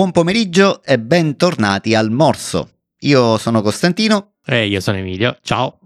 Buon pomeriggio e bentornati al Morso. Io sono Costantino. E io sono Emilio. Ciao.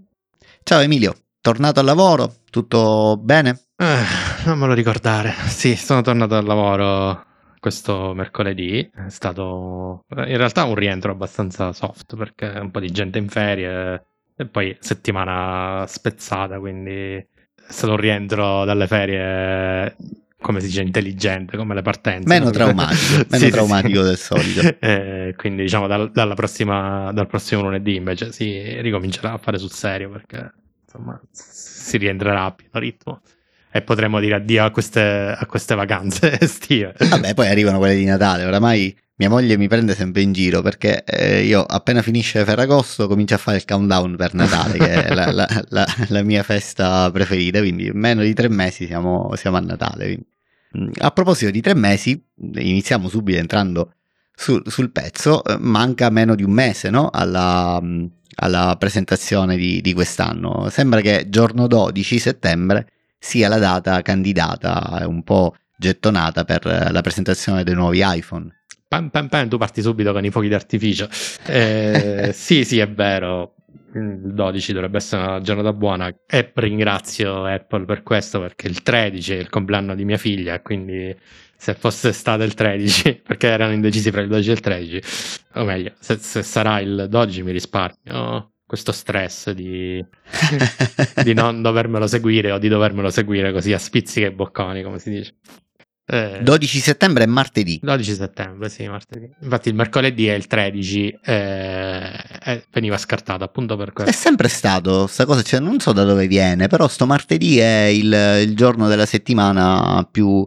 Ciao Emilio, tornato al lavoro? Tutto bene? Eh, non me lo ricordare. Sì, sono tornato al lavoro questo mercoledì. È stato in realtà un rientro abbastanza soft perché un po' di gente in ferie e poi settimana spezzata, quindi è stato un rientro dalle ferie come si dice, intelligente, come le partenze. Meno traumatico, meno sì, traumatico sì. del solito. Eh, quindi diciamo dal, prossima, dal prossimo lunedì invece si ricomincerà a fare sul serio perché insomma si rientrerà a pieno ritmo e potremo dire addio a queste, a queste vacanze estive. Vabbè, poi arrivano quelle di Natale, oramai mia moglie mi prende sempre in giro perché eh, io appena finisce Ferragosto comincio a fare il countdown per Natale, che è la, la, la, la, mia festa preferita, quindi meno di tre mesi siamo, siamo a Natale. Quindi. Mm, a proposito di tre mesi, iniziamo subito entrando sul, sul pezzo, eh, manca meno di un mese no? alla, mm, alla, presentazione di, di, quest'anno. Sembra che giorno 12 settembre sia la data candidata, un po' gettonata per la presentazione dei nuovi iPhone. Pam, pam, pam, tu parti subito con i fuochi d'artificio. Eh, sì, sì, è vero il 12 dovrebbe essere una giornata buona. E ringrazio Apple per questo perché il 13 è il compleanno di mia figlia quindi se fosse stato il 13 perché erano indecisi fra il 12 e il 13 o meglio se, se sarà il 12 mi risparmio questo stress di, di non dovermelo seguire o di dovermelo seguire così a spizziche e bocconi come si dice eh, 12 settembre è martedì. 12 settembre, sì, martedì. Infatti il mercoledì è il 13 eh, eh, veniva scartato appunto per questo. È sempre stato, sta cosa, cioè, non so da dove viene, però sto martedì è il, il giorno della settimana più...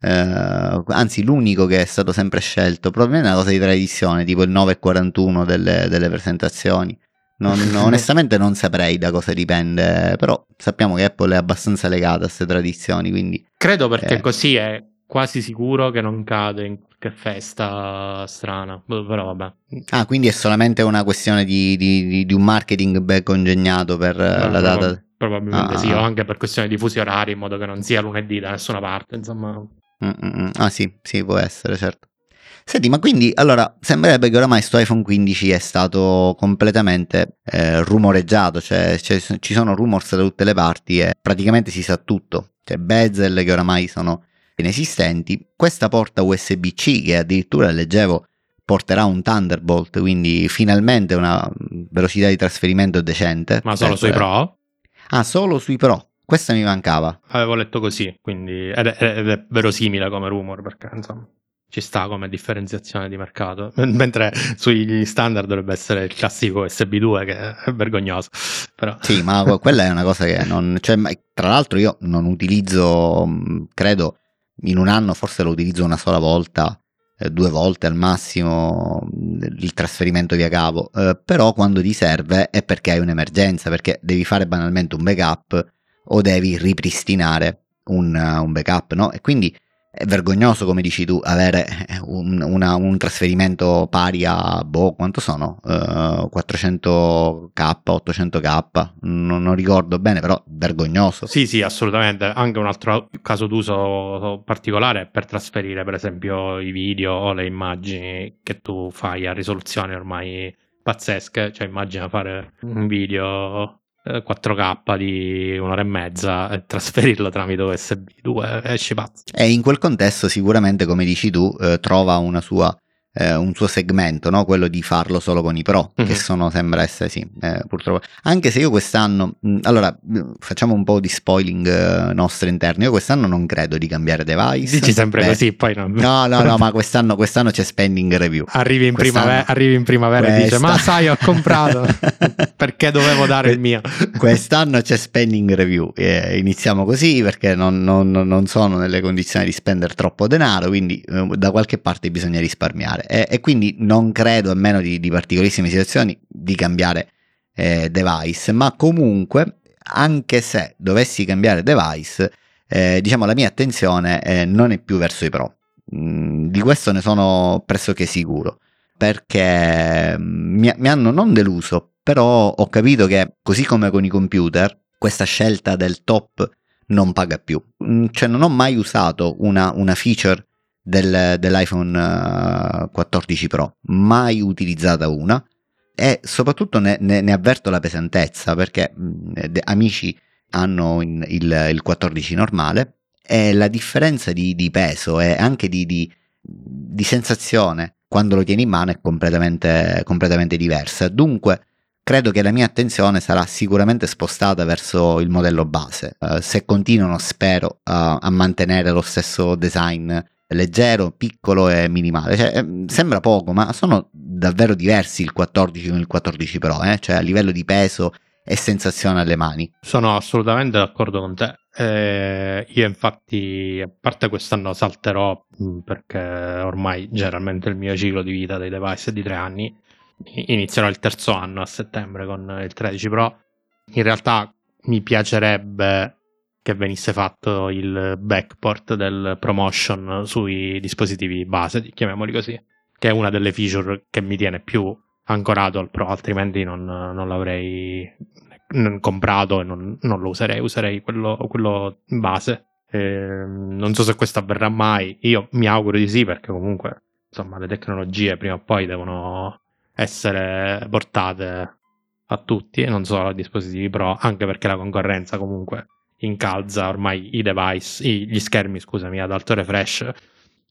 Eh, anzi l'unico che è stato sempre scelto, probabilmente è una cosa di tradizione, tipo il 9.41 delle, delle presentazioni. Non, onestamente non saprei da cosa dipende, però sappiamo che Apple è abbastanza legata a queste tradizioni, quindi... Credo perché eh. così è quasi sicuro che non cade in qualche festa strana, boh, però vabbè. Ah, quindi è solamente una questione di, di, di un marketing ben congegnato per no, eh, la data? Probabilmente ah, sì, o anche per questione di fusi orari, in modo che non sia lunedì da nessuna parte, insomma. Mm-mm. Ah sì, sì, può essere, certo. Senti, ma quindi allora sembrerebbe che oramai questo iPhone 15 è stato completamente eh, rumoreggiato, cioè, cioè, ci sono rumors da tutte le parti e praticamente si sa tutto. C'è bezel che oramai sono inesistenti, questa porta USB-C che addirittura leggevo porterà un Thunderbolt, quindi finalmente una velocità di trasferimento decente. Ma solo sui Pro? Ah, solo sui Pro. Questa mi mancava. Avevo letto così, quindi ed è, ed è verosimile come rumor, perché insomma ci sta come differenziazione di mercato. Mentre sugli standard dovrebbe essere il classico USB 2 che è vergognoso. Però... Sì, ma quella è una cosa che non... Cioè, tra l'altro io non utilizzo, credo, in un anno forse lo utilizzo una sola volta, eh, due volte al massimo il trasferimento via cavo, eh, però quando ti serve è perché hai un'emergenza, perché devi fare banalmente un backup o devi ripristinare un, un backup, no? E quindi è vergognoso, come dici tu, avere un, una, un trasferimento pari a, boh, quanto sono? Uh, 400k, 800k, non, non, ricordo bene, però vergognoso. Sì, sì, assolutamente. Anche un altro caso d'uso particolare è per trasferire, per esempio, i video o le immagini che tu fai a risoluzione ormai pazzesche. Cioè, immagina fare un video 4K di un'ora e mezza e trasferirlo tramite USB 2 esci pazzo. E in quel contesto sicuramente, come dici tu, eh, trova una sua eh, un suo segmento, no? quello di farlo solo con i pro, mm-hmm. che mhm. sono, sembra essere sì, eh, purtroppo. Anche se io quest'anno, mh, allora facciamo un po' di spoiling eh, nostro interno, io quest'anno non credo di cambiare device. Dici sempre Beh, così, poi non... No, no, no, ma quest'anno, quest'anno c'è spending review. Arrivi in, primavera, arrivi in primavera Questa... e dici, ma sai, ho comprato, perché dovevo dare il mio? quest'anno c'è spending review, eh, iniziamo così perché non, non, non, sono nelle condizioni di spendere troppo denaro, quindi eh, da qualche parte bisogna risparmiare e, e quindi non credo, a meno di, di particolarissime situazioni, di cambiare eh, device, ma comunque, anche se dovessi cambiare device, eh, diciamo la mia attenzione eh, non è più verso i pro. Mm, di questo ne sono pressoché sicuro, perché mm, mi, mi hanno non deluso, però ho capito che, così come con i computer, questa scelta del top non paga più. Mm, cioè non ho mai usato una, una feature del, dell'iPhone 14 eh, Pro, mai utilizzata una e soprattutto ne, ne, ne avverto la pesantezza perché mh, amici hanno in, il, il, 14 normale e la differenza di, di peso e anche di, di, di, sensazione quando lo tieni in mano è completamente, completamente diversa. Dunque, credo che la mia attenzione sarà sicuramente spostata verso il modello base. Uh, se continuano, spero, uh, a mantenere lo stesso design leggero, piccolo e minimale. Cioè, ehm, sembra poco, ma sono davvero diversi il 14 con il 14 Pro, eh? cioè a livello di peso e sensazione alle mani. Sono assolutamente d'accordo con te. Eh, io infatti, a parte quest'anno salterò mm, perché ormai generalmente il mio ciclo di vita dei device è di tre anni, inizierò il terzo anno a settembre con il 13 Pro. In realtà mi piacerebbe che venisse fatto il backport del promotion sui dispositivi base, chiamiamoli così, che è una delle feature che mi tiene più ancorato al Pro, altrimenti non, non l'avrei comprato e non, non, lo userei, userei quello, quello base. Eh, non so se questo avverrà mai, io mi auguro di sì perché comunque insomma le tecnologie prima o poi devono essere portate a tutti e non solo a dispositivi Pro, anche perché la concorrenza comunque incalza ormai i device, i, gli schermi scusami ad alto refresh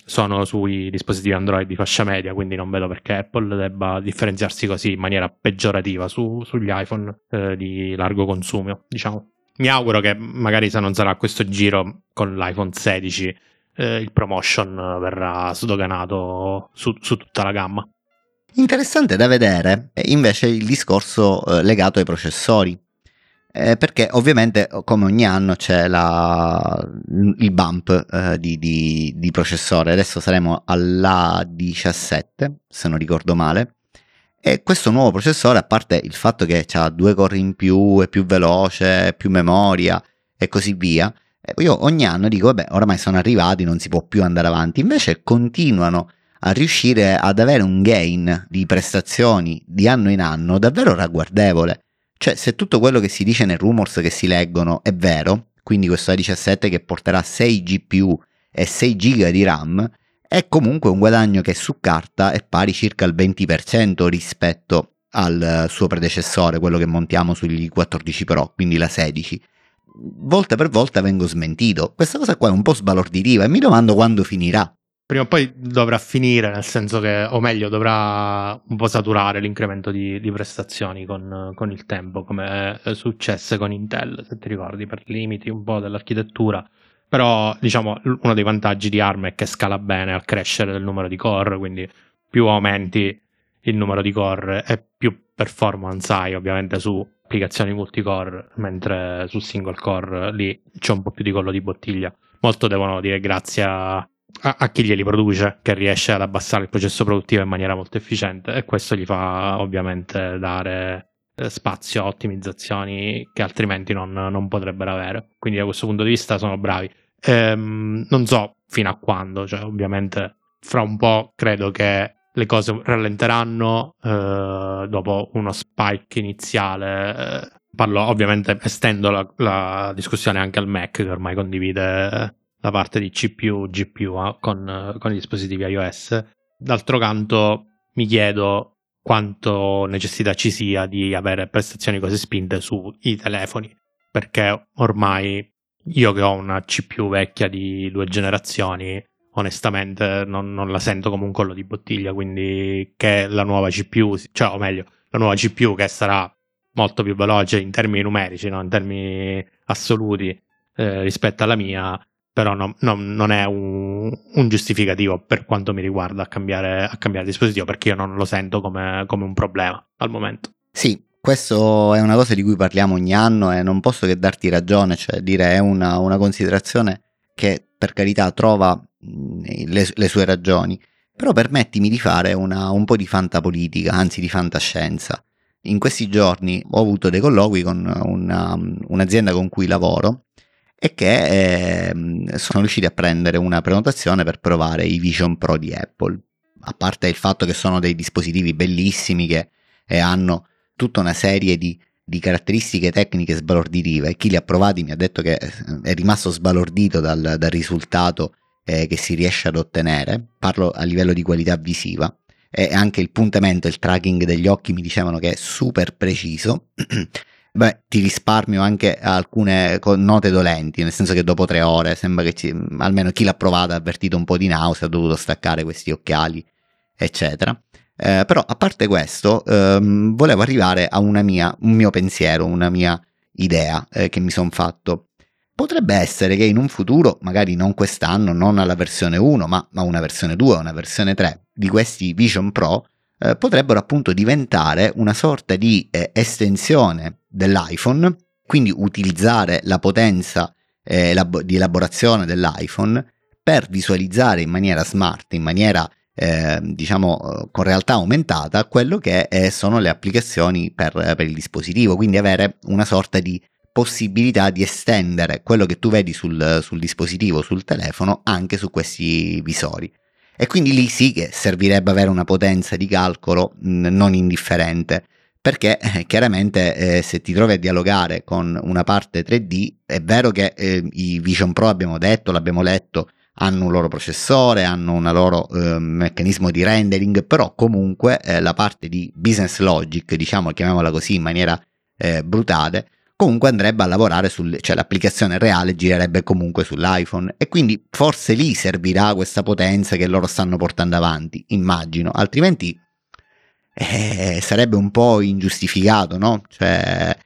sono sui dispositivi Android di fascia media, quindi non vedo perché Apple debba differenziarsi così in maniera peggiorativa su, sugli iPhone eh, di largo consumo, diciamo. Mi auguro che magari se non sarà questo giro con l'iPhone 16 eh, il promotion verrà sdoganato su, su, tutta la gamma. Interessante da vedere invece il discorso eh, legato ai processori eh, perché ovviamente come ogni anno c'è la, il bump eh, di, di, di, processore, adesso saremo all'A17 se non ricordo male, e questo nuovo processore a parte il fatto che ha due core in più, è più veloce, più memoria e così via, eh, io ogni anno dico vabbè oramai sono arrivati, non si può più andare avanti, invece continuano a riuscire ad avere un gain di prestazioni di anno in anno davvero ragguardevole cioè, se tutto quello che si dice nei rumors che si leggono è vero, quindi questo A17 che porterà 6 GPU e 6 GB di RAM, è comunque un guadagno che su carta è pari circa al 20% rispetto al suo predecessore, quello che montiamo sugli 14 Pro, quindi la 16. Volta per volta vengo smentito. Questa cosa qua è un po' sbalorditiva e mi domando quando finirà prima o poi dovrà finire, nel senso che, o meglio, dovrà un po' saturare l'incremento di, di prestazioni con, con, il tempo, come è successo con Intel, se ti ricordi, per limiti un po' dell'architettura. Però, diciamo, uno dei vantaggi di ARM è che scala bene al crescere del numero di core, quindi più aumenti il numero di core e più performance hai, ovviamente, su applicazioni multicore, mentre sul single core lì c'è un po' più di collo di bottiglia. Molto devono dire grazie a a, a, chi glieli produce, che riesce ad abbassare il processo produttivo in maniera molto efficiente e questo gli fa ovviamente dare eh, spazio a ottimizzazioni che altrimenti non, non, potrebbero avere. Quindi da questo punto di vista sono bravi. Ehm, non so fino a quando, cioè ovviamente fra un po' credo che le cose rallenteranno eh, dopo uno spike iniziale. Eh, parlo ovviamente estendo la, la, discussione anche al Mac che ormai condivide la parte di CPU, GPU eh, con, con i dispositivi iOS. D'altro canto mi chiedo quanto necessità ci sia di avere prestazioni così spinte sui telefoni, perché ormai io che ho una CPU vecchia di due generazioni, onestamente non, non, la sento come un collo di bottiglia, quindi che la nuova CPU, cioè o meglio, la nuova CPU che sarà molto più veloce in termini numerici, no? in termini assoluti eh, rispetto alla mia, però no, no, non è un, un, giustificativo per quanto mi riguarda a cambiare, a cambiare dispositivo perché io non lo sento come, come, un problema al momento. Sì, questo è una cosa di cui parliamo ogni anno e non posso che darti ragione, cioè dire è una, una considerazione che per carità trova le, le, sue ragioni, però permettimi di fare una, un po' di fantapolitica, anzi di fantascienza. In questi giorni ho avuto dei colloqui con una, un'azienda con cui lavoro e che eh, sono riusciti a prendere una prenotazione per provare i Vision Pro di Apple. A parte il fatto che sono dei dispositivi bellissimi che eh, hanno tutta una serie di, di, caratteristiche tecniche sbalorditive, chi li ha provati mi ha detto che eh, è rimasto sbalordito dal, dal risultato eh, che si riesce ad ottenere, parlo a livello di qualità visiva, e anche il puntamento, il tracking degli occhi mi dicevano che è super preciso. Beh, ti risparmio anche alcune note dolenti, nel senso che dopo tre ore sembra che ci, almeno chi l'ha provato ha avvertito un po' di nausea, ha dovuto staccare questi occhiali, eccetera. Eh, però a parte questo, ehm, volevo arrivare a mia, un mio pensiero, una mia idea eh, che mi sono fatto. Potrebbe essere che in un futuro, magari non quest'anno, non alla versione 1, ma, ma una versione 2 una versione 3 di questi Vision Pro, eh, potrebbero appunto diventare una sorta di eh, estensione dell'iPhone, quindi utilizzare la potenza eh, lab- di elaborazione dell'iPhone per visualizzare in maniera smart, in maniera eh, diciamo con realtà aumentata, quello che è, sono le applicazioni per, per il dispositivo, quindi avere una sorta di possibilità di estendere quello che tu vedi sul, sul dispositivo, sul telefono, anche su questi visori. E quindi lì sì che servirebbe avere una potenza di calcolo non indifferente, perché eh, chiaramente eh, se ti trovi a dialogare con una parte 3D, è vero che eh, i Vision Pro abbiamo detto, l'abbiamo letto, hanno un loro processore, hanno un loro eh, meccanismo di rendering, però comunque eh, la parte di business logic, diciamo, chiamiamola così in maniera eh, brutale, comunque andrebbe a lavorare sul, cioè l'applicazione reale girerebbe comunque sull'iPhone e quindi forse lì servirà questa potenza che loro stanno portando avanti, immagino, altrimenti eh, sarebbe un po' ingiustificato, no? Cioè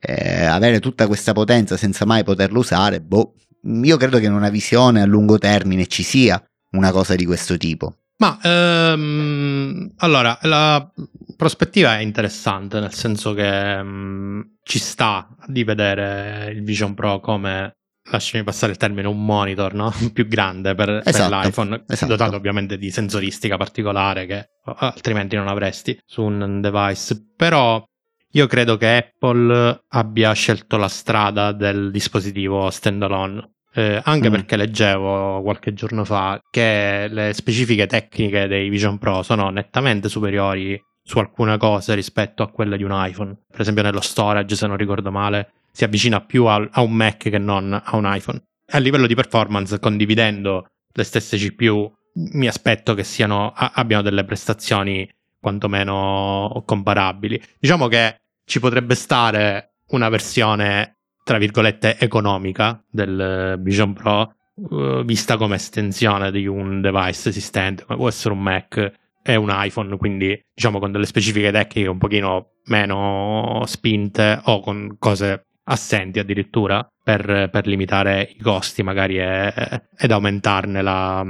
eh, avere tutta questa potenza senza mai poterla usare, boh, io credo che in una visione a lungo termine ci sia una cosa di questo tipo. Ma ehm, allora la prospettiva è interessante, nel senso che um, ci sta di vedere il Vision Pro come, lasciami passare il termine, un monitor no? più grande per, esatto, per l'iPhone, esatto. dotato ovviamente di sensoristica particolare che altrimenti non avresti su un device. Però io credo che Apple abbia scelto la strada del dispositivo standalone eh, anche mm. perché leggevo qualche giorno fa che le specifiche tecniche dei Vision Pro sono nettamente superiori su alcune cose rispetto a quelle di un iPhone. Per esempio nello storage, se non ricordo male, si avvicina più a, a un Mac che non a un iPhone. A livello di performance, condividendo le stesse CPU, mi aspetto che siano, abbiano delle prestazioni quantomeno comparabili. Diciamo che ci potrebbe stare una versione tra virgolette economica del Vision Pro uh, vista come estensione di un device esistente come può essere un Mac e un iPhone quindi diciamo con delle specifiche tecniche un pochino meno spinte o con cose assenti addirittura per, per limitare i costi magari ed aumentarne la,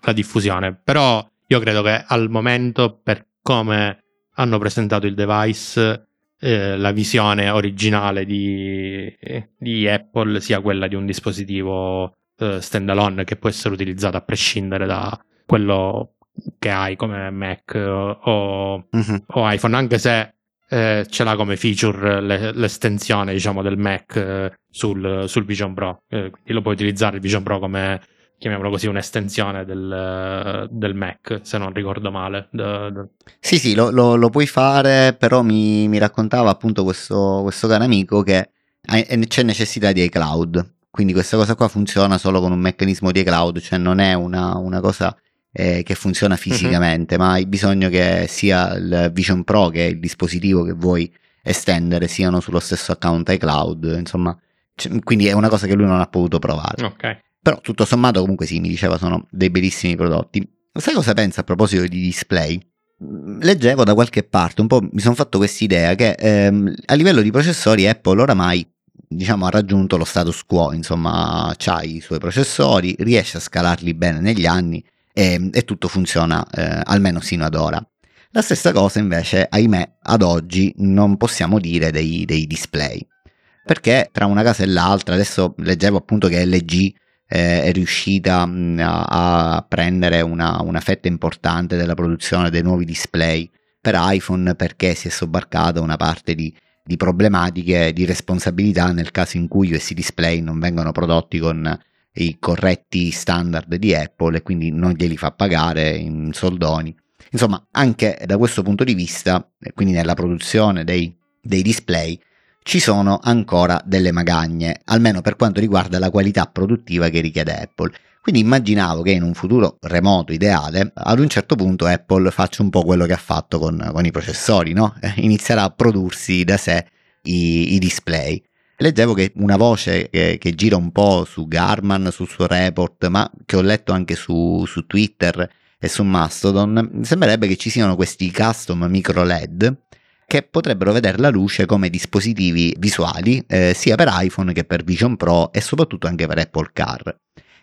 la diffusione. Però io credo che al momento per come hanno presentato il device eh, la visione originale di, di, Apple sia quella di un dispositivo eh, standalone che può essere utilizzato a prescindere da quello che hai come Mac o, uh-huh. o iPhone, anche se eh, ce l'ha come feature le, l'estensione diciamo, del Mac eh, sul, sul, Vision Pro. Eh, quindi lo puoi utilizzare il Vision Pro come chiamiamolo così, un'estensione del, del, Mac, se non ricordo male. De, de... Sì, sì, lo, lo, lo, puoi fare, però mi, mi raccontava appunto questo, questo, caro amico che c'è necessità di iCloud, quindi questa cosa qua funziona solo con un meccanismo di iCloud, cioè non è una, una cosa eh, che funziona mhm. fisicamente, uh-huh. ma hai bisogno che sia il Vision Pro che il dispositivo che vuoi estendere siano sullo stesso account iCloud, insomma, c- quindi è una cosa che lui non ha potuto provare. Ok. Però tutto sommato comunque sì, mi diceva sono dei bellissimi prodotti. Sai cosa pensa a proposito di display? Leggevo da qualche parte, un po' mi sono fatto questa idea che ehm, a livello di processori Apple oramai diciamo, ha raggiunto lo status quo, insomma ha i suoi processori, riesce a scalarli bene negli anni e, e tutto funziona eh, almeno sino ad ora. La stessa cosa invece, ahimè, ad oggi non possiamo dire dei, dei display, perché tra una casa e l'altra, adesso leggevo appunto che LG eh, è riuscita mh, a, a, prendere una, una, fetta importante della produzione dei nuovi display per iPhone perché si è sobbarcata una parte di, di problematiche di responsabilità nel caso in cui questi display non vengono prodotti con i corretti standard di Apple e quindi non glieli fa pagare in soldoni. Insomma, anche da questo punto di vista, quindi nella produzione dei, dei display, ci sono ancora delle magagne, almeno per quanto riguarda la qualità produttiva che richiede Apple. Quindi immaginavo che in un futuro remoto, ideale, ad un certo punto Apple faccia un po' quello che ha fatto con, con i processori, no? inizierà a prodursi da sé i, i display. Leggevo che una voce che, che, gira un po' su Garman, sul suo report, ma che ho letto anche su, su Twitter e su Mastodon, sembrerebbe che ci siano questi custom micro LED che potrebbero vedere la luce come dispositivi visuali eh, sia per iPhone che per Vision Pro e soprattutto anche per Apple Car.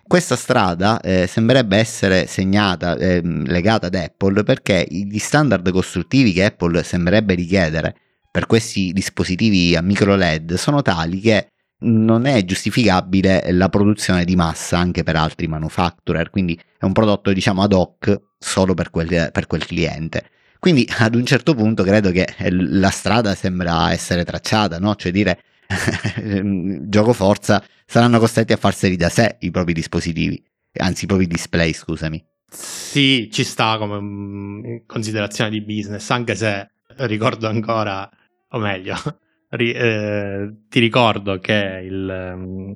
Questa strada eh, sembrerebbe essere segnata, eh, legata ad Apple perché gli standard costruttivi che Apple sembrerebbe richiedere per questi dispositivi a micro LED sono tali che non è giustificabile la produzione di massa anche per altri manufacturer, quindi è un prodotto diciamo ad hoc solo per quel, per quel cliente. Quindi ad un certo punto credo che la strada sembra essere tracciata, no? cioè dire gioco forza saranno costretti a farseli da sé i propri dispositivi, anzi i propri display, scusami. Sì, ci sta come mm, considerazione di business, anche se ricordo ancora, o meglio, ri, eh, ti ricordo che il, um,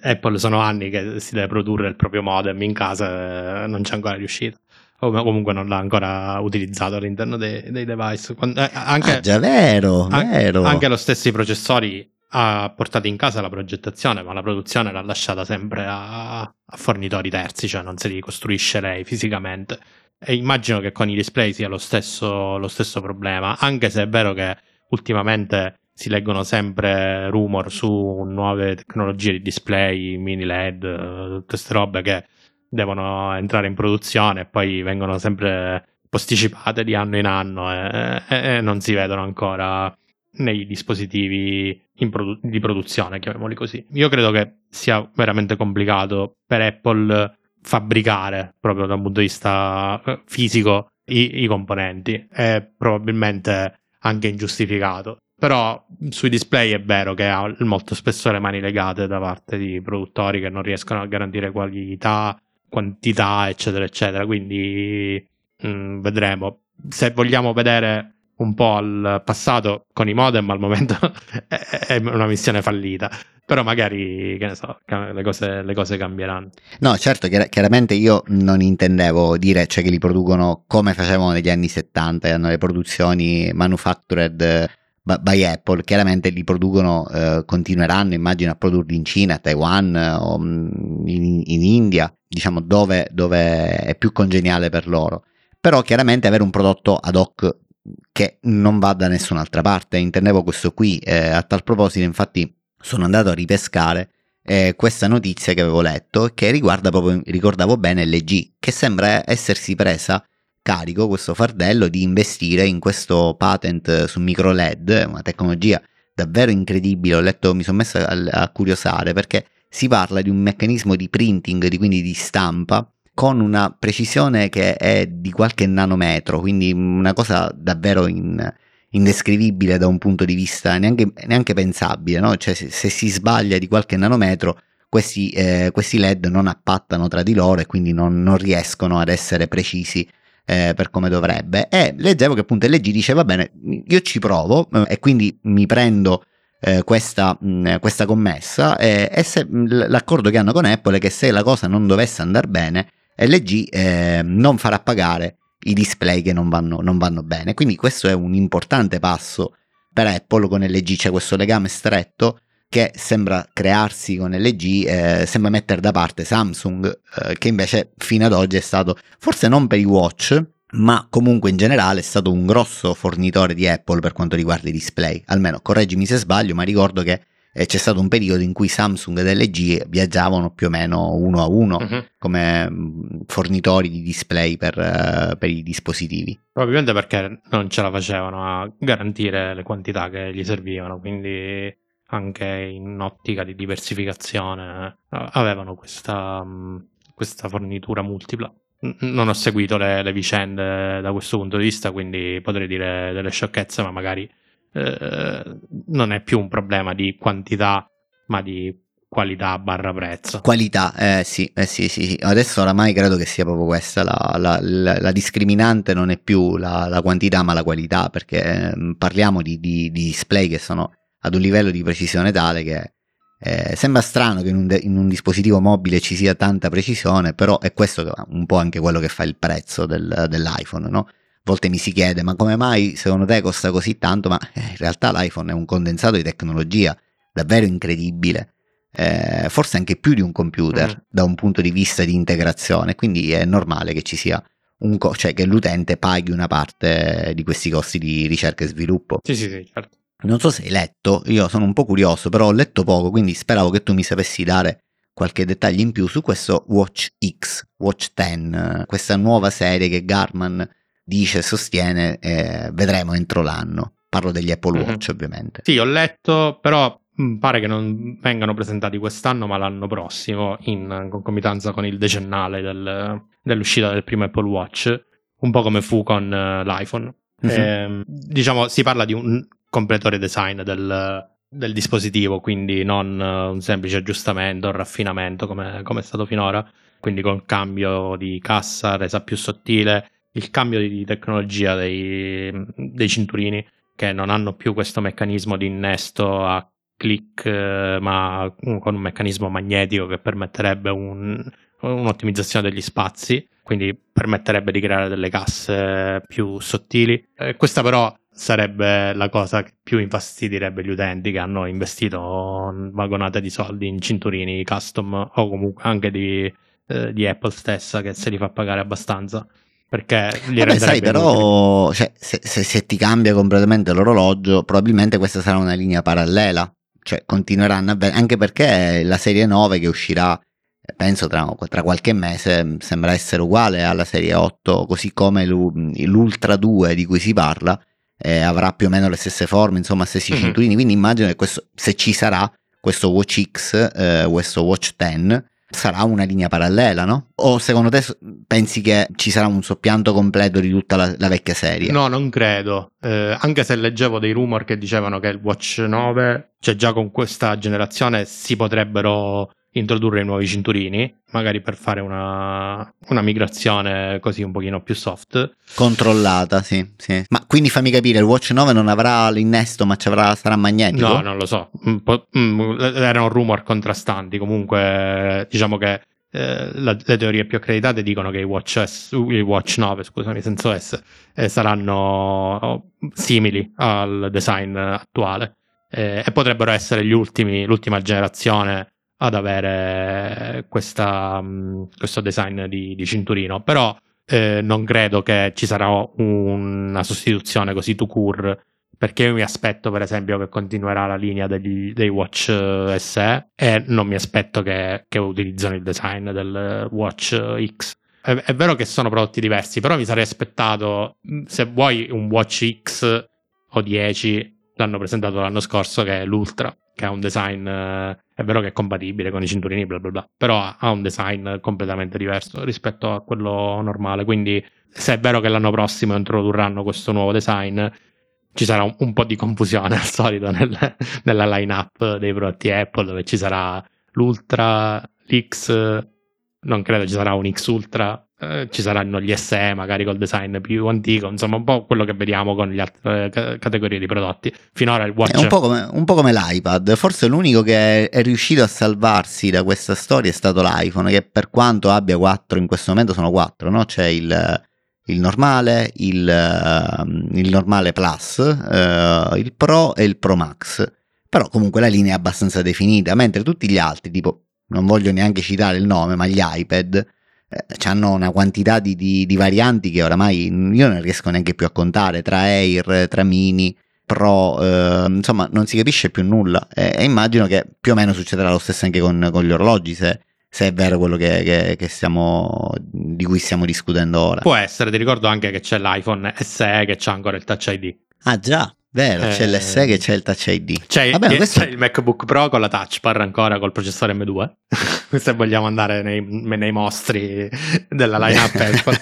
Apple sono anni che si deve produrre il proprio modem in casa e non c'è ancora riuscito o comunque non l'ha ancora utilizzato all'interno dei, dei device. Quando, eh, anche, ah, già vero, an- vero. Anche lo stesso i processori ha portato in casa la progettazione, ma la produzione l'ha lasciata sempre a, a fornitori terzi, cioè non se li costruisce lei fisicamente. E immagino che con i display sia lo stesso, lo stesso problema, anche se è vero che ultimamente si leggono sempre rumor su nuove tecnologie di display, mini LED, tutte queste robe che devono entrare in produzione e poi vengono sempre posticipate di anno in anno e, e, e non si vedono ancora nei dispositivi produ- di produzione, chiamiamoli così. Io credo che sia veramente complicato per Apple fabbricare proprio da un punto di vista eh, fisico i, i componenti. È probabilmente anche ingiustificato. Però sui display è vero che ha molto spesso le mani legate da parte di produttori che non riescono a garantire qualità, quantità, eccetera, eccetera. Quindi mh, mm, vedremo. Se vogliamo vedere un po' al passato con i modem al momento è una missione fallita però magari che ne so le cose, le cose cambieranno no certo chiaramente io non intendevo dire cioè che li producono come facevano negli anni 70 hanno le produzioni manufactured by Apple chiaramente li producono eh, continueranno immagino a produrli in Cina, Taiwan o mm, in, in India diciamo dove, dove è più congeniale per loro però chiaramente avere un prodotto ad hoc che non va da nessun'altra parte. Intendevo questo qui. Eh, a tal proposito, infatti, sono andato a ripescare eh, questa notizia che avevo letto che riguarda proprio, ricordavo bene, LG, che sembra essersi presa carico questo fardello di investire in questo patent su micro LED, una tecnologia davvero incredibile. Ho letto, mi sono messo a, a curiosare perché si parla di un meccanismo di printing, di, quindi di stampa, con una precisione che è di qualche nanometro, quindi una cosa davvero in, indescrivibile da un punto di vista neanche, neanche pensabile, no? cioè se, se, si sbaglia di qualche nanometro questi, eh, questi LED non appattano tra di loro e quindi non, non riescono ad essere precisi eh, per come dovrebbe. E leggevo che appunto LG dice va bene, io ci provo eh, e quindi mi prendo eh, questa, mh, questa, commessa e se, l'accordo che hanno con Apple è che se la cosa non dovesse andare bene LG eh, non farà pagare i display che non vanno, non vanno bene. Quindi questo è un importante passo per Apple con LG, c'è questo legame stretto che sembra crearsi con LG, eh, sembra mettere da parte Samsung, eh, che invece fino ad oggi è stato, forse non per i watch, ma comunque in generale è stato un grosso fornitore di Apple per quanto riguarda i display. Almeno correggimi se sbaglio, ma ricordo che eh, c'è stato un periodo in cui Samsung ed LG viaggiavano più o meno uno a uno uh-huh. come mm, fornitori di display per, uh, per, i dispositivi. Probabilmente perché non ce la facevano a garantire le quantità che gli servivano, quindi anche in ottica di diversificazione eh, avevano questa, mm, questa fornitura multipla non ho seguito le, le, vicende da questo punto di vista, quindi potrei dire delle sciocchezze, ma magari eh, non è più un problema di quantità, ma di qualità barra prezzo. Qualità, eh sì, eh sì, sì, sì, Adesso oramai credo che sia proprio questa la, la, la, la discriminante, non è più la, quantità ma la qualità, perché eh, parliamo di, di, di, display che sono ad un livello di precisione tale che Eh, sembra strano che in un, de- in un, dispositivo mobile ci sia tanta precisione, però è questo un po' anche quello che fa il prezzo del, dell'iPhone, no? A volte mi si chiede, ma come mai secondo te costa così tanto? Ma eh, in realtà l'iPhone è un condensato di tecnologia davvero incredibile, eh, forse anche più di un computer mm. da un punto di vista di integrazione, quindi è normale che ci sia un co- cioè che l'utente paghi una parte di questi costi di ricerca e sviluppo. Sì, sì, sì, certo. Non so se hai letto, io sono un po' curioso, però ho letto poco, quindi speravo che tu mi sapessi dare qualche dettaglio in più su questo Watch X, Watch 10, questa nuova serie che Garman dice e sostiene, eh, vedremo entro l'anno. Parlo degli Apple mhm. Watch, mm-hmm. ovviamente. Sì, ho letto, però mm, pare che non vengano presentati quest'anno, ma l'anno prossimo, in concomitanza con il decennale del, dell'uscita del primo Apple Watch, un po' come fu con uh, l'iPhone. Mm-hmm. E, diciamo, si parla di un completo redesign del, del dispositivo, quindi non uh, un semplice aggiustamento, un raffinamento come, come è stato finora, quindi con cambio di cassa resa più sottile, il cambio di tecnologia dei, dei cinturini che non hanno più questo meccanismo di innesto a click, eh, ma con un meccanismo magnetico che permetterebbe un, un'ottimizzazione degli spazi, quindi permetterebbe di creare delle casse più sottili. Eh, questa però sarebbe la cosa che più infastidirebbe gli utenti che hanno investito vagonate di soldi in cinturini custom o comunque anche di, eh, di Apple stessa che se li fa pagare abbastanza perché li Vabbè, sai però cioè, se, se, se, ti cambia completamente l'orologio probabilmente questa sarà una linea parallela cioè continueranno a avere anche perché la serie 9 che uscirà penso tra, tra, qualche mese sembra essere uguale alla serie 8 così come l'Ultra 2 di cui si parla eh, avrà più o meno le stesse forme, insomma, stessi mm-hmm. cinturini. Quindi immagino che questo, se ci sarà questo Watch X, eh, questo Watch 10, sarà una linea parallela, no? O secondo te pensi che ci sarà un soppianto completo di tutta la, la vecchia serie? No, non credo. Eh, anche se leggevo dei rumor che dicevano che il Watch 9, cioè già con questa generazione, si potrebbero introdurre i nuovi cinturini, magari per fare una, una, migrazione così un pochino più soft. Controllata, sì, sì. Ma quindi fammi capire, il Watch 9 non avrà l'innesto, ma sarà magnetico? No, non lo so. Mm, erano rumor contrastanti. Comunque, diciamo che eh, la, le teorie più accreditate dicono che i Watch, S, i Watch 9, scusami, senza S, eh, saranno simili al design attuale. Eh, e potrebbero essere gli ultimi, l'ultima generazione ad avere questa, mm, questo design di, di cinturino, però eh, non credo che ci sarà una sostituzione così to cure perché io mi aspetto per esempio che continuerà la linea degli, dei Watch eh, SE e non mi aspetto che, che utilizzano il design del Watch X. È, è, vero che sono prodotti diversi, però mi sarei aspettato, mm, se vuoi un Watch X o 10, l'hanno presentato l'anno scorso che è l'Ultra, che ha un design, eh, è vero che è compatibile con i cinturini, bla bla bla, però ha, un design completamente diverso rispetto a quello normale. Quindi, se è vero che l'anno prossimo introdurranno questo nuovo design, ci sarà un, un po' di confusione al solito nel, nella line-up dei prodotti Apple, dove ci sarà l'Ultra, l'X, non credo ci sarà un X Ultra, eh, ci saranno gli SE magari col design più antico, insomma un po' quello che vediamo con le altre eh, categorie di prodotti. Finora il watch... È un po' come, un po come l'iPad, forse l'unico che è riuscito a salvarsi da questa storia è stato l'iPhone, che per quanto abbia quattro, in questo momento sono quattro, no? C'è il, il normale, il, uh, il, normale Plus, uh, il Pro e il Pro Max. Però comunque la linea è abbastanza definita, mentre tutti gli altri, tipo, non voglio neanche citare il nome, ma gli iPad, eh, hanno una quantità di, di, di, varianti che oramai io non riesco neanche più a contare tra Air, tra Mini, Pro, eh, insomma non si capisce più nulla e, e, immagino che più o meno succederà lo stesso anche con, con gli orologi se, se, è vero quello che, che, che stiamo, di cui stiamo discutendo ora. Può essere, ti ricordo anche che c'è l'iPhone SE che c'ha ancora il Touch ID. Ah già, Vero, eh, c'è l'SE che c'è il Touch ID. C'è, Vabbè, questo... c'è, il MacBook Pro con la Touch Bar ancora col processore M2. Se vogliamo andare nei, nei mostri della lineup Apple.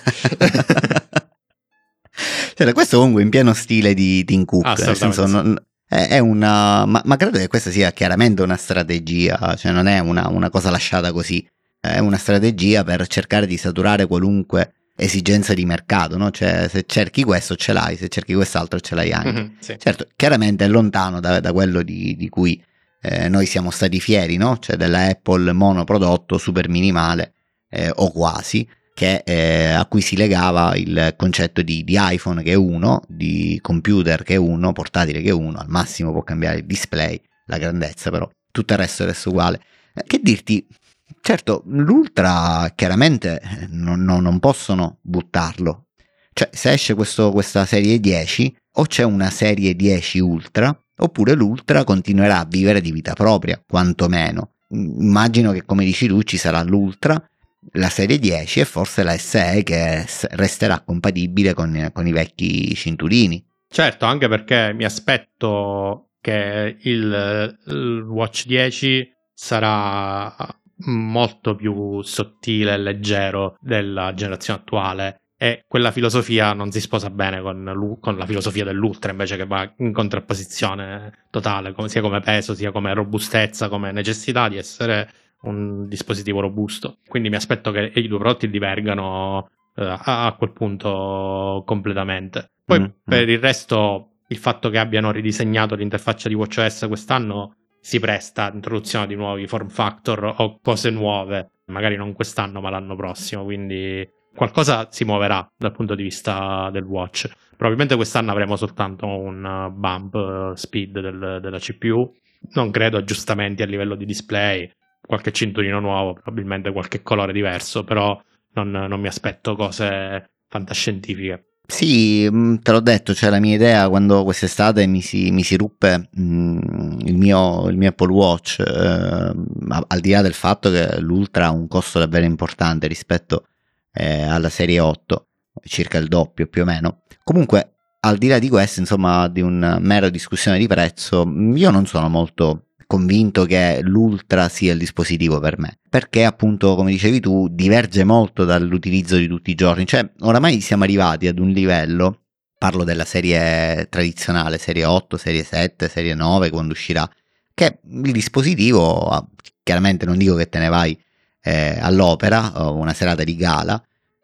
cioè, questo comunque in pieno stile di Tim Cook. Nel senso, non, è una, ma, ma, credo che questa sia chiaramente una strategia, cioè non è una, una cosa lasciata così. È una strategia per cercare di saturare qualunque esigenza di mercato, no? Cioè, se cerchi questo ce l'hai, se cerchi quest'altro ce l'hai anche. Mm-hmm, sì. Certo, chiaramente è lontano da, da quello di, di, cui eh, noi siamo stati fieri, no? Cioè della Apple monoprodotto super minimale eh, o quasi, che, eh, a cui si legava il concetto di, di, iPhone che è uno, di computer che è uno, portatile che è uno, al massimo può cambiare il display, la grandezza però, tutto il resto resta uguale. Eh, che dirti, certo, l'Ultra chiaramente non, non, non possono buttarlo, cioè se esce questo, questa serie 10 o c'è una serie 10 Ultra oppure l'Ultra continuerà a vivere di vita propria, quantomeno. Immagino che come dici tu ci sarà l'Ultra, la serie 10 e forse la SE che resterà compatibile con, con i vecchi cinturini. Certo, anche perché mi aspetto che il, il Watch 10 sarà molto più sottile e leggero della generazione attuale. E quella filosofia non si sposa bene con, con, la filosofia dell'ultra invece che va in contrapposizione totale come, sia come peso sia come robustezza come necessità di essere un dispositivo robusto. Quindi mi aspetto che i due prodotti divergano eh, a, a, quel punto completamente. Poi mm-hmm. per il resto il fatto che abbiano ridisegnato l'interfaccia di WatchOS quest'anno si presta all'introduzione di nuovi form factor o cose nuove magari non quest'anno ma l'anno prossimo quindi qualcosa si muoverà dal punto di vista del watch. Probabilmente quest'anno avremo soltanto un uh, bump uh, speed del, della CPU. Non credo aggiustamenti a livello di display, qualche cinturino nuovo, probabilmente qualche colore diverso, però non, non mi aspetto cose fantascientifiche. Sì, mm, te l'ho detto, cioè la mia idea quando quest'estate mi si, mi si ruppe mh, mm, il, mio, il, mio, Apple Watch, eh, al di là del fatto che l'Ultra ha un costo davvero importante rispetto eh, alla serie 8, circa il doppio più o meno. Comunque, al di là di questo, insomma, di una mera discussione di prezzo, io non sono molto convinto che l'Ultra sia il dispositivo per me, perché appunto, come dicevi tu, diverge molto dall'utilizzo di tutti i giorni, cioè oramai siamo arrivati ad un livello, parlo della serie tradizionale, serie 8, serie 7, serie 9, quando uscirà, che il dispositivo, chiaramente non dico che te ne vai eh, all'opera, una serata di gala,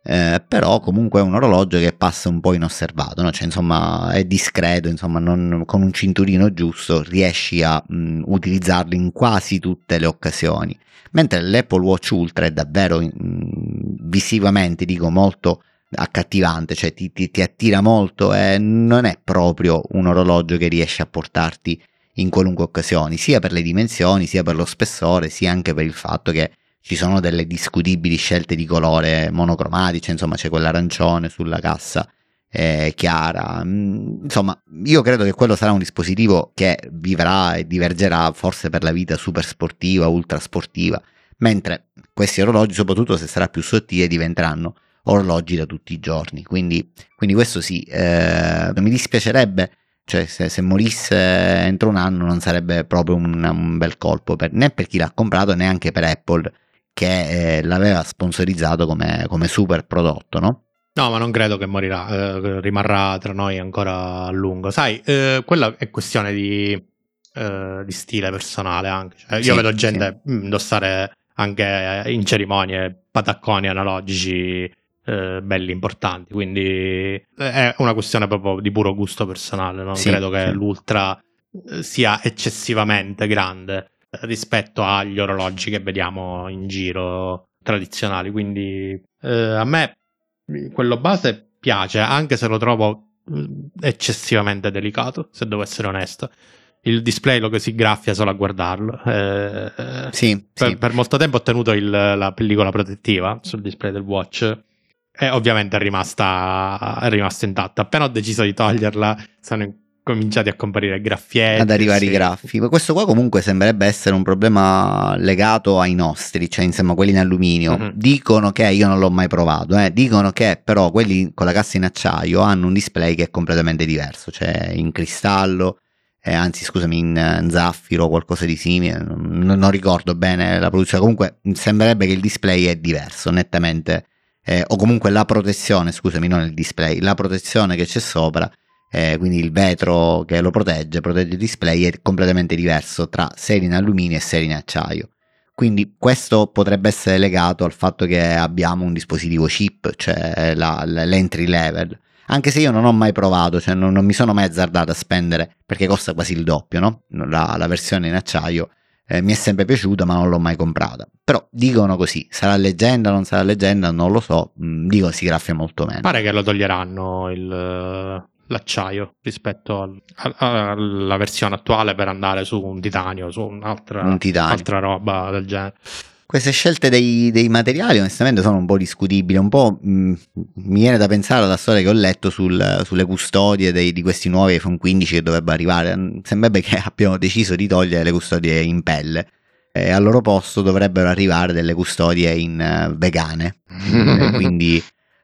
eh, però comunque è un orologio che passa un po' inosservato, no? cioè, insomma è discreto, insomma non, con un cinturino giusto riesci a mh, utilizzarlo in quasi tutte le occasioni, mentre l'Apple Watch Ultra è davvero mh, visivamente, dico, molto accattivante, cioè ti, ti, ti attira molto e non è proprio un orologio che riesce a portarti in qualunque occasione, sia per le dimensioni, sia per lo spessore, sia anche per il fatto che ci sono delle discutibili scelte di colore monocromatici, insomma c'è quell'arancione sulla cassa eh, chiara, mm, insomma io credo che quello sarà un dispositivo che vivrà e divergerà forse per la vita super sportiva, ultra sportiva, mentre questi orologi, soprattutto se sarà più sottile, diventeranno orologi da tutti i giorni, quindi, quindi questo sì, eh, mi dispiacerebbe cioè se, se, morisse entro un anno non sarebbe proprio un, un bel colpo per, né per chi l'ha comprato né anche per Apple che eh, l'aveva sponsorizzato come, come, super prodotto, no? No, ma non credo che morirà, eh, rimarrà tra noi ancora a lungo. Sai, eh, quella è questione di, eh, di stile personale anche. Cioè, sì, io vedo gente sì. indossare anche in cerimonie patacconi analogici eh, belli importanti, quindi è una questione proprio di puro gusto personale. Non sì, credo che l'ultra eh, sia eccessivamente grande rispetto agli orologi che vediamo in giro tradizionali. Quindi eh, a me quello base piace, anche se lo trovo mm, eccessivamente delicato, se devo essere onesto. Il display lo che si graffia solo a guardarlo. Eh, sì, per, sì. per, molto tempo ho tenuto il, la pellicola protettiva sul display del watch e ovviamente è rimasta, è rimasta intatta. Appena ho deciso di toglierla, sono in cominciati a comparire graffietti. Ad arrivare sì. i graffi. Questo qua comunque sembrerebbe essere un problema legato ai nostri, cioè insomma quelli in alluminio. Mm-hmm. Dicono che, io non l'ho mai provato, eh, dicono che però quelli con la cassa in acciaio hanno un display che è completamente diverso, cioè in cristallo, eh, anzi scusami, in, in zaffiro o qualcosa di simile, non, non, ricordo bene la produzione, comunque sembrerebbe che il display è diverso, nettamente, eh, o comunque la protezione, scusami, non il display, la protezione che c'è sopra eh, quindi il vetro che lo protegge, protegge il display, è completamente diverso tra serie in alluminio e serie in acciaio. Quindi questo potrebbe essere legato al fatto che abbiamo un dispositivo chip, cioè la, l'entry level, anche se io non ho mai provato, cioè non, non mi sono mai azzardato a spendere, perché costa quasi il doppio, no? La, la versione in acciaio eh, mi è sempre piaciuta ma non l'ho mai comprata. Però dicono così, sarà leggenda, non sarà leggenda, non lo so, mm, dico si graffia molto meno. Pare che lo toglieranno il, l'acciaio rispetto al, a, alla versione attuale per andare su un titanio, su un'altra, Un titanio. altra roba del genere. Queste scelte dei, dei materiali onestamente sono un po' discutibili, un po' mh, mi viene da pensare alla storia che ho letto sul- sulle custodie dei- di questi nuovi iPhone 15 che dovrebbero arrivare. Mm, Sembrerebbe che abbiano deciso di togliere le custodie in pelle e al loro posto dovrebbero arrivare delle custodie in eh, vegane. Quindi,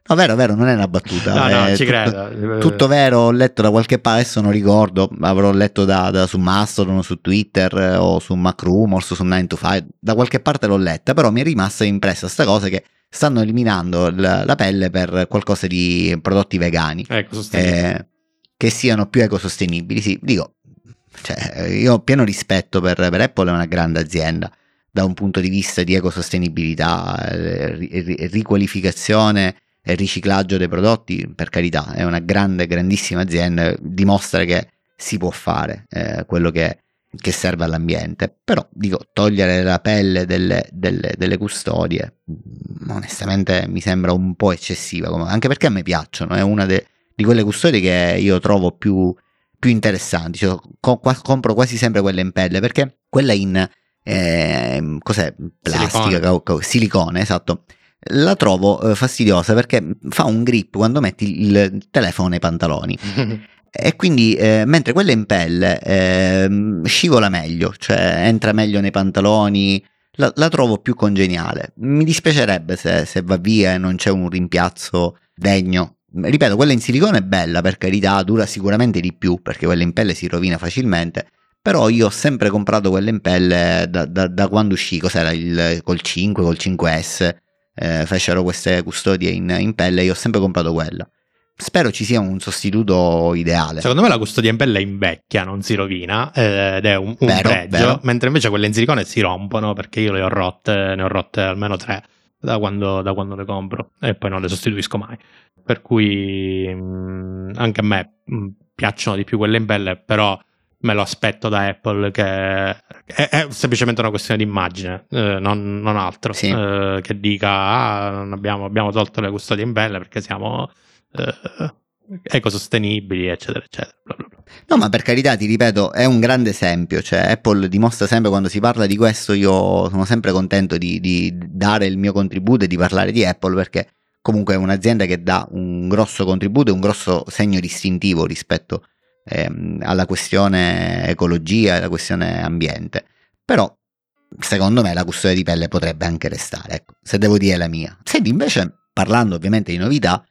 no, vero, vero, non è una battuta. No, no, ci tutto- credo. tutto vero, ho letto da qualche parte, adesso non ricordo, avrò letto da, da- su Mastodon, su Twitter eh, o su Macrumors o su 9 to 5, da qualche parte l'ho letta, però mi è rimasta impressa sta cosa che stanno eliminando la, la pelle per qualcosa di prodotti vegani, eh, che siano più ecosostenibili. Sì, dico, cioè, io ho pieno rispetto per, per Apple, è una grande azienda da un punto di vista di ecosostenibilità, eh, ri- ri- riqualificazione e riciclaggio dei prodotti, per carità, è una grande, grandissima azienda, dimostra che si può fare eh, quello che, che serve all'ambiente. Però dico, togliere la pelle delle, delle- delle custodie, mm, onestamente mi sembra un po' eccessiva, anche perché a me piacciono, è una de- di quelle custodie che io trovo più, più interessanti, cioè, co- compro quasi sempre quelle in pelle, perché quella in... ehm, cos'è? Plastica, Silicone. ca- ca- silicone, esatto la trovo eh, fastidiosa perché fa un grip quando metti il telefono nei pantaloni e quindi eh, mentre quella in pelle ehm, scivola meglio, cioè entra meglio nei pantaloni, la, la trovo più congeniale. Mi dispiacerebbe se, se va via e non c'è un rimpiazzo degno. Ripeto, quella in silicone è bella per carità, dura sicuramente di più perché quella in pelle si rovina facilmente. Però io ho sempre comprato quelle in pelle da, da- da quando uscì, cos'era il, col 5, col 5S, eh, fecero queste custodie in, in pelle, io ho sempre comprato quella. Spero ci sia un sostituto ideale. Secondo me la custodia in pelle invecchia, non si rovina eh, ed è un, un Vero, pregio, vero. mentre invece quelle in silicone si rompono perché io le ho rotte, ne ho rotte almeno tre da quando, da quando le compro e poi non le sostituisco mai. Per cui mh, anche a me mh, piacciono di più quelle in pelle, però me lo aspetto da Apple che è, è semplicemente una questione di immagine, eh, non, non altro, Sì. eh, che dica ah, non abbiamo, abbiamo tolto le custodie in pelle perché siamo eh, ecosostenibili, eccetera, eccetera. bla bla bla. No, ma per carità, ti ripeto, è un grande esempio. Cioè, Apple dimostra sempre quando si parla di questo, io sono sempre contento di, di dare il mio contributo e di parlare di Apple perché comunque è un'azienda che dà un grosso contributo e un grosso segno distintivo rispetto ehm, alla questione ecologia e alla questione ambiente. Però, secondo me, la custodia di pelle potrebbe anche restare, ecco, se devo dire la mia. Senti, invece, parlando ovviamente di novità,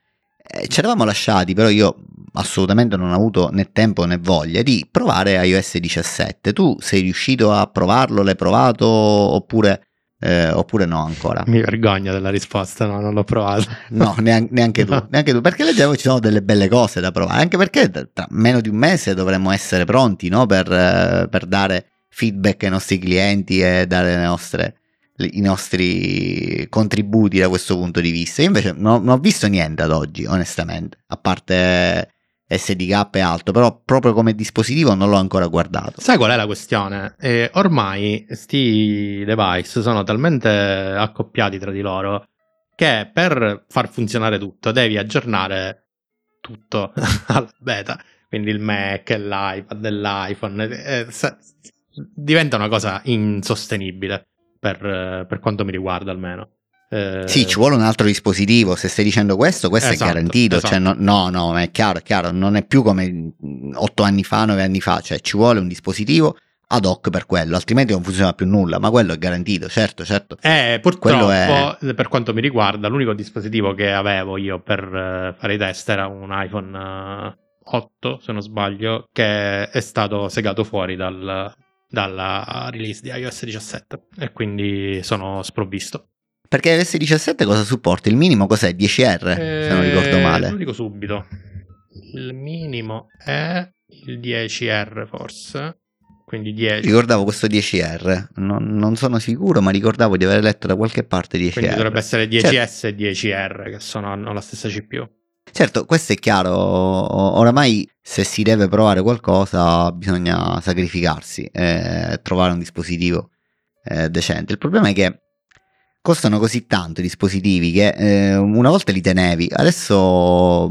eh, ci eravamo lasciati, però io assolutamente non ho avuto né tempo né voglia di provare iOS 17. Tu sei riuscito a provarlo? L'hai provato oppure, eh, oppure no ancora? Mi vergogno della risposta, no, non l'ho provato. No, neanche, neanche tu, No. neanche tu, perché leggevo ci sono delle belle cose da provare, anche perché tra meno di un mese dovremmo essere pronti no? per, eh, per dare feedback ai nostri clienti e dare le nostre, i nostri contributi da questo punto di vista. Io invece non, non ho visto niente ad oggi, onestamente, a parte SDK e altro, però proprio come dispositivo non l'ho ancora guardato. Sai qual è la questione? Eh, ormai sti device sono talmente accoppiati tra di loro che per far funzionare tutto devi aggiornare tutto alla beta. Quindi il Mac, l'iPad, l'iPhone. eh, diventa una cosa insostenibile per, per quanto mi riguarda almeno. Eh, Sì, ci vuole un altro dispositivo. Se stai dicendo questo, questo Esatto, è garantito. esatto. Cioè, no, no, no, è chiaro, è chiaro. Non è più come mm, otto anni fa, nove anni fa. Cioè, ci vuole un dispositivo ad hoc per quello, altrimenti non funziona più nulla. Ma quello è garantito, certo, certo. Eh, purtroppo, è- per quanto mi riguarda, l'unico dispositivo che avevo io per eh, fare i test era un iPhone eh, 8, se non sbaglio, che è stato segato fuori dal- dalla release di iOS 17 e quindi sono sprovvisto. Perché iOS 17 cosa supporta? Il minimo cos'è? 10R, se non ricordo Eh, male. Lo dico subito. Il minimo è il 10R forse, quindi 10. Ricordavo questo 10R, non, non sono sicuro, ma ricordavo di aver letto da qualche parte 10R. Quindi dovrebbe essere 10S e 10R che sono, hanno la stessa CPU. Certo, questo è chiaro, oramai se si deve provare qualcosa bisogna sacrificarsi e trovare un dispositivo eh, decente. Il problema è che costano così tanto i dispositivi che eh, una volta li tenevi, adesso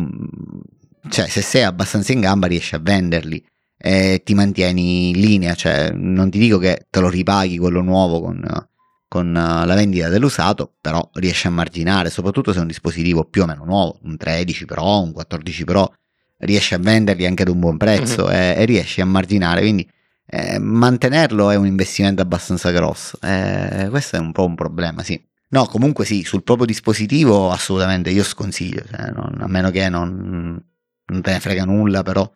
cioè, se sei abbastanza in gamba riesci a venderli e ti mantieni in linea, cioè non ti dico che te lo ripaghi quello nuovo con con eh, la vendita dell'usato, però riesce a marginare, soprattutto se è un dispositivo più o meno nuovo, un 13 Pro, un 14 Pro, riesce a venderli anche ad un buon prezzo mm-hmm. e, e riesci a marginare, quindi eh, mantenerlo è un investimento abbastanza grosso. Eh, questo è un po' un problema, sì. No, comunque sì, sul proprio dispositivo assolutamente io sconsiglio, cioè non, a meno che non, non te ne frega nulla, però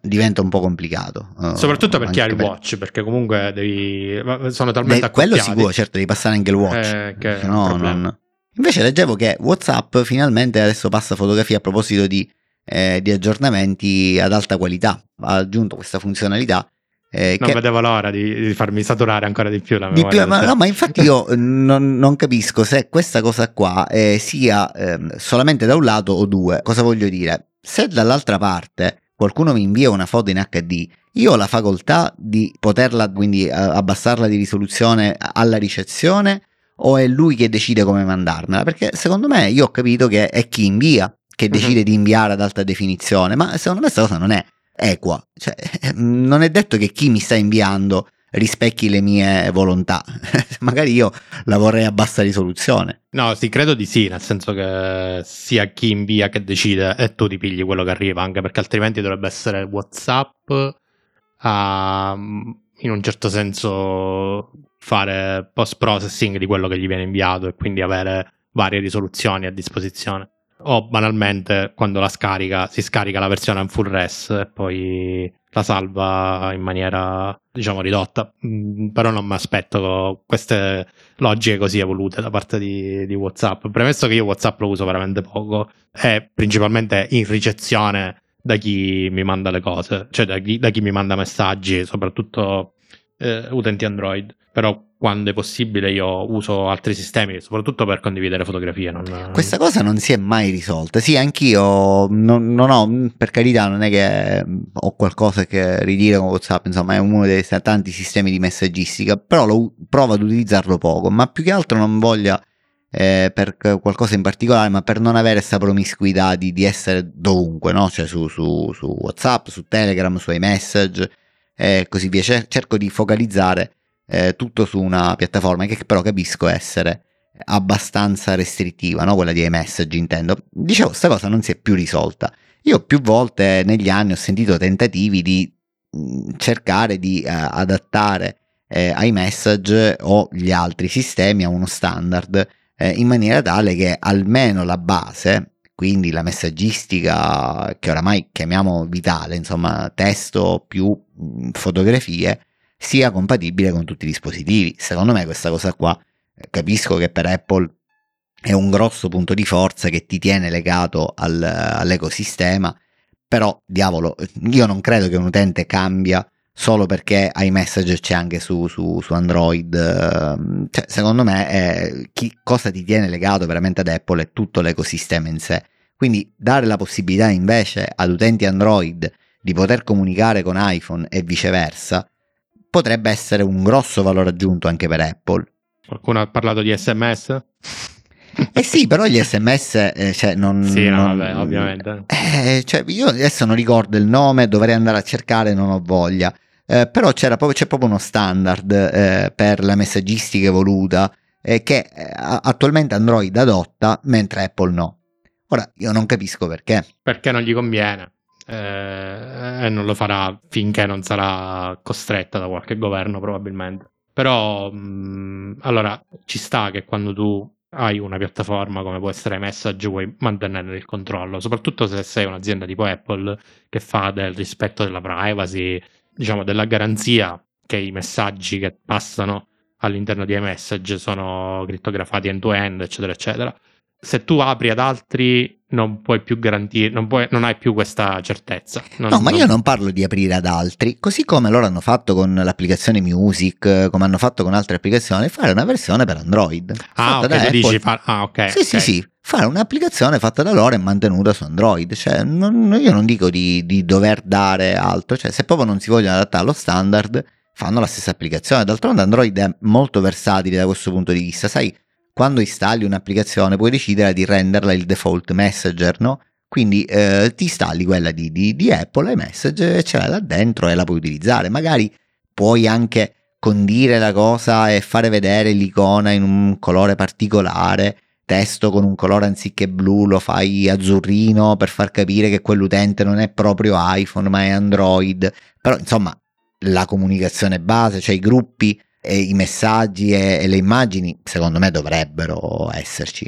diventa un po' complicato. Uh, Soprattutto per chi ha il watch, perché comunque devi... sono talmente Beh, Quello sicuro, certo, devi passare anche il watch. Eh, che no, non... Invece leggevo che WhatsApp finalmente adesso passa fotografia a proposito di, eh, di aggiornamenti ad alta qualità. Ha aggiunto questa funzionalità. Eh, non che... vedevo l'ora di, di, farmi saturare ancora di più la memoria. Più, ma, no, ma infatti io non, non, capisco se questa cosa qua eh, sia ehm, solamente da un lato o due. Cosa voglio dire? Se dall'altra parte qualcuno mi invia una foto in HD, io ho la facoltà di poterla, quindi abbassarla di risoluzione alla ricezione o è lui che decide come mandarmela? Perché secondo me io ho capito che è chi invia che mhm. decide uh-huh. di inviare ad alta definizione, ma secondo me questa cosa non è equa. Cioè, non è detto che chi mi sta inviando rispecchi le mie volontà. Magari io la vorrei a bassa risoluzione. No, sì, credo di sì, nel senso che sia chi invia che decide e tu ti pigli quello che arriva, anche perché altrimenti dovrebbe essere WhatsApp a, in un certo senso fare post processing di quello che gli viene inviato e quindi avere varie risoluzioni a disposizione. O banalmente quando la scarica si scarica la versione in full res e poi la salva in maniera diciamo ridotta. Mm, però non mi aspetto queste logiche così evolute da parte di, di, Whatsapp. Premesso che io Whatsapp lo uso veramente poco e principalmente in ricezione da chi mi manda le cose cioè da chi, da chi mi manda messaggi soprattutto eh, utenti Android. Però quando è possibile io uso altri sistemi, soprattutto per condividere fotografie. Non... Questa cosa non si è mai risolta. Sì, anch'io non, non, ho, per carità, non è che ho qualcosa che ridire con WhatsApp, insomma, è uno dei tanti sistemi di messaggistica, però lo, provo ad utilizzarlo poco, ma più che altro non voglia eh, per qualcosa in particolare, ma per non avere questa promiscuità di, di essere dovunque, no? Cioè su, su, su WhatsApp, su Telegram, su iMessage e così via. Cerco di focalizzare eh, tutto su una piattaforma che però capisco essere abbastanza restrittiva, no? quella di iMessage intendo. Dicevo, questa cosa non si è più risolta. Io più volte negli anni ho sentito tentativi di mh, cercare di uh, adattare eh, iMessage o gli altri sistemi a uno standard eh, in maniera tale che almeno la base, quindi la messaggistica che oramai chiamiamo vitale, insomma testo più mh, fotografie, sia compatibile con tutti i dispositivi. Secondo me questa cosa qua, eh, capisco che per Apple è un grosso punto di forza che ti tiene legato al, all'ecosistema, però diavolo, io non credo che un utente cambia solo perché iMessage c'è anche su, su, su Android. Ehm, cioè, secondo me eh, chi, cosa ti tiene legato veramente ad Apple è tutto l'ecosistema in sé. Quindi dare la possibilità invece ad utenti Android di poter comunicare con iPhone e viceversa potrebbe essere un grosso valore aggiunto anche per Apple. Qualcuno ha parlato di sms? Eh sì, però gli sms, eh, cioè non... Sì, no, non, vabbè, ovviamente. Eh, cioè, io adesso non ricordo il nome, dovrei andare a cercare, non ho voglia. Eh, però proprio, c'è proprio uno standard eh, per la messaggistica evoluta eh, che eh, attualmente Android adotta, mentre Apple no. Ora, io non capisco perché. Perché non gli conviene eh, e non lo farà finché non sarà costretta da qualche governo probabilmente. Però mh, allora ci sta che quando tu hai una piattaforma come può essere Message vuoi mantenere il controllo, soprattutto se sei un'azienda tipo Apple che fa del rispetto della privacy, diciamo della garanzia che i messaggi che passano all'interno di iMessage sono crittografati end-to-end, eccetera, eccetera se tu apri ad altri non puoi più garantire, non, puoi, non hai più questa certezza. Non, no, ma io non parlo di aprire ad altri, così come loro hanno fatto con l'applicazione Music, come hanno fatto con altre applicazioni, fare una versione per Android. Ah, ok, dici fa... ah, ok. Sì, okay. sì, sì, fare un'applicazione fatta da loro e mantenuta su Android. Cioè, non, io non dico di, di, dover dare altro, cioè, se proprio non si vogliono adattare allo standard, fanno la stessa applicazione. D'altronde Android è molto versatile da questo punto di vista. Sai, quando installi un'applicazione puoi decidere di renderla il default messenger, no? Quindi eh, ti installi quella di, di, di Apple iMessage e ce l'hai là dentro e la puoi utilizzare. Magari puoi anche condire la cosa e fare vedere l'icona in un colore particolare testo con un colore anziché blu lo fai azzurrino per far capire che quell'utente non è proprio iPhone ma è Android però insomma la comunicazione base cioè i gruppi e i messaggi e, e, le immagini secondo me dovrebbero esserci.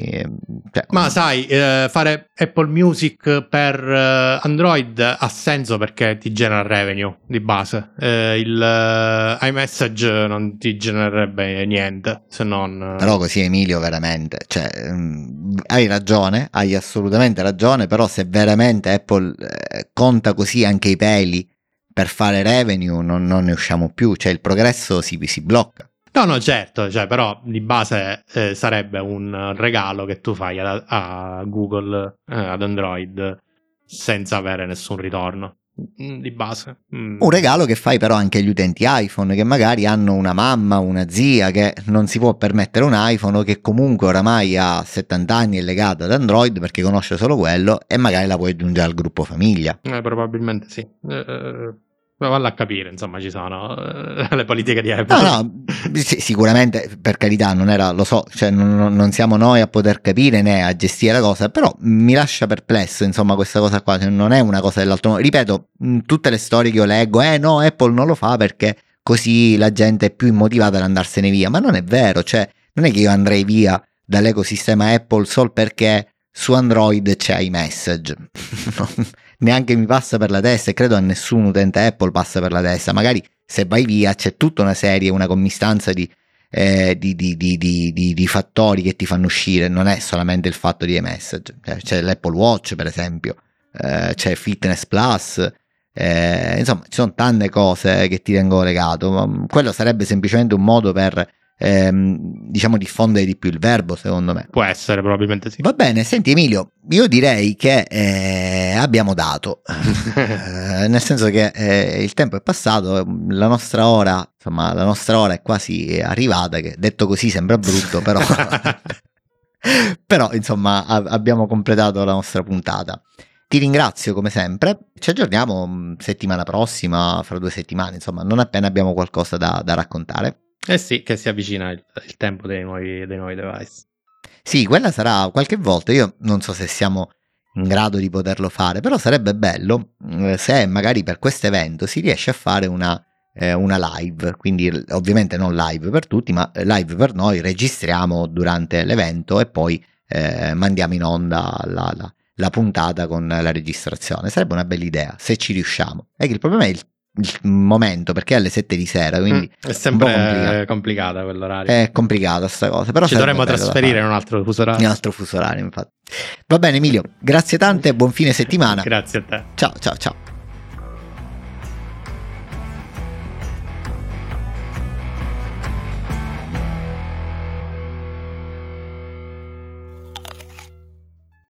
Cioè, Ma sai, eh, fare Apple Music per eh, Android ha senso perché ti genera revenue di base. Eh, il eh, iMessage non ti genererebbe niente se non... Eh, però così Emilio veramente, cioè, mh, mm, hai ragione, hai assolutamente ragione, però se veramente Apple eh, conta così anche i peli per fare revenue non, non, ne usciamo più, cioè il progresso si, si blocca. No, no, certo, cioè, però di base eh, sarebbe un regalo che tu fai a, a Google, eh, ad Android, senza avere nessun ritorno. Mm, di base. Mm. Un regalo che fai però anche agli utenti iPhone che magari hanno una mamma, una zia che non si può permettere un iPhone o che comunque oramai ha 70 anni è legata ad Android perché conosce solo quello e magari la puoi aggiungere al gruppo famiglia. Eh, probabilmente sì. Eh, eh ma valla a capire, insomma, ci sono uh, le politiche di Apple. No, no, sì, sicuramente, per carità, non era, lo so, cioè non, non, siamo noi a poter capire né a gestire la cosa, però mi lascia perplesso, insomma, questa cosa qua, cioè non è una cosa dell'altro mondo. Ripeto, tutte le storie che io leggo, eh no, Apple non lo fa perché così la gente è più immotivata ad andarsene via, ma non è vero, cioè non è che io andrei via dall'ecosistema Apple solo perché su Android c'è iMessage. neanche mi passa per la testa e credo a nessun utente Apple passa per la testa. Magari se vai via c'è tutta una serie, una commistanza di, eh, di, di, di, fattori che ti fanno uscire, non è solamente il fatto di e-message. Cioè, c'è l'Apple Watch, per esempio, eh, c'è Fitness Plus. Eh, insomma, ci sono tante cose che ti tengo legato. Quello sarebbe semplicemente un modo per ehm, diciamo diffondere di più il verbo secondo me. Può essere, probabilmente sì. Va bene, senti Emilio, io direi che eh, abbiamo dato, eh, nel senso che eh, il tempo è passato, la nostra ora, insomma, la nostra ora è quasi arrivata, che detto così sembra brutto, però... però insomma abbiamo completato la nostra puntata. Ti ringrazio come sempre, ci aggiorniamo mm, settimana prossima, fra due settimane, insomma, non appena abbiamo qualcosa da, da raccontare. Eh sì, che si avvicina il, il tempo dei nuovi, dei nuovi device. Sì, quella sarà qualche volta, io non so se siamo in grado di poterlo fare, però sarebbe bello eh, se magari per questo evento si riesce a fare una, eh, una, live, quindi ovviamente non live per tutti, ma live per noi, registriamo durante l'evento e poi eh, mandiamo in onda la, la, la, puntata con la registrazione. Sarebbe una bella idea, se ci riusciamo. È che il problema è il il momento perché è alle 7 di sera quindi mm, è sempre complicato. complicata quell'orario. è complicata sta cosa però ci dovremmo trasferire in un altro fuso orario. In un altro fuso orario infatti. Va bene Emilio grazie tante buon fine settimana. Grazie a te. Ciao ciao ciao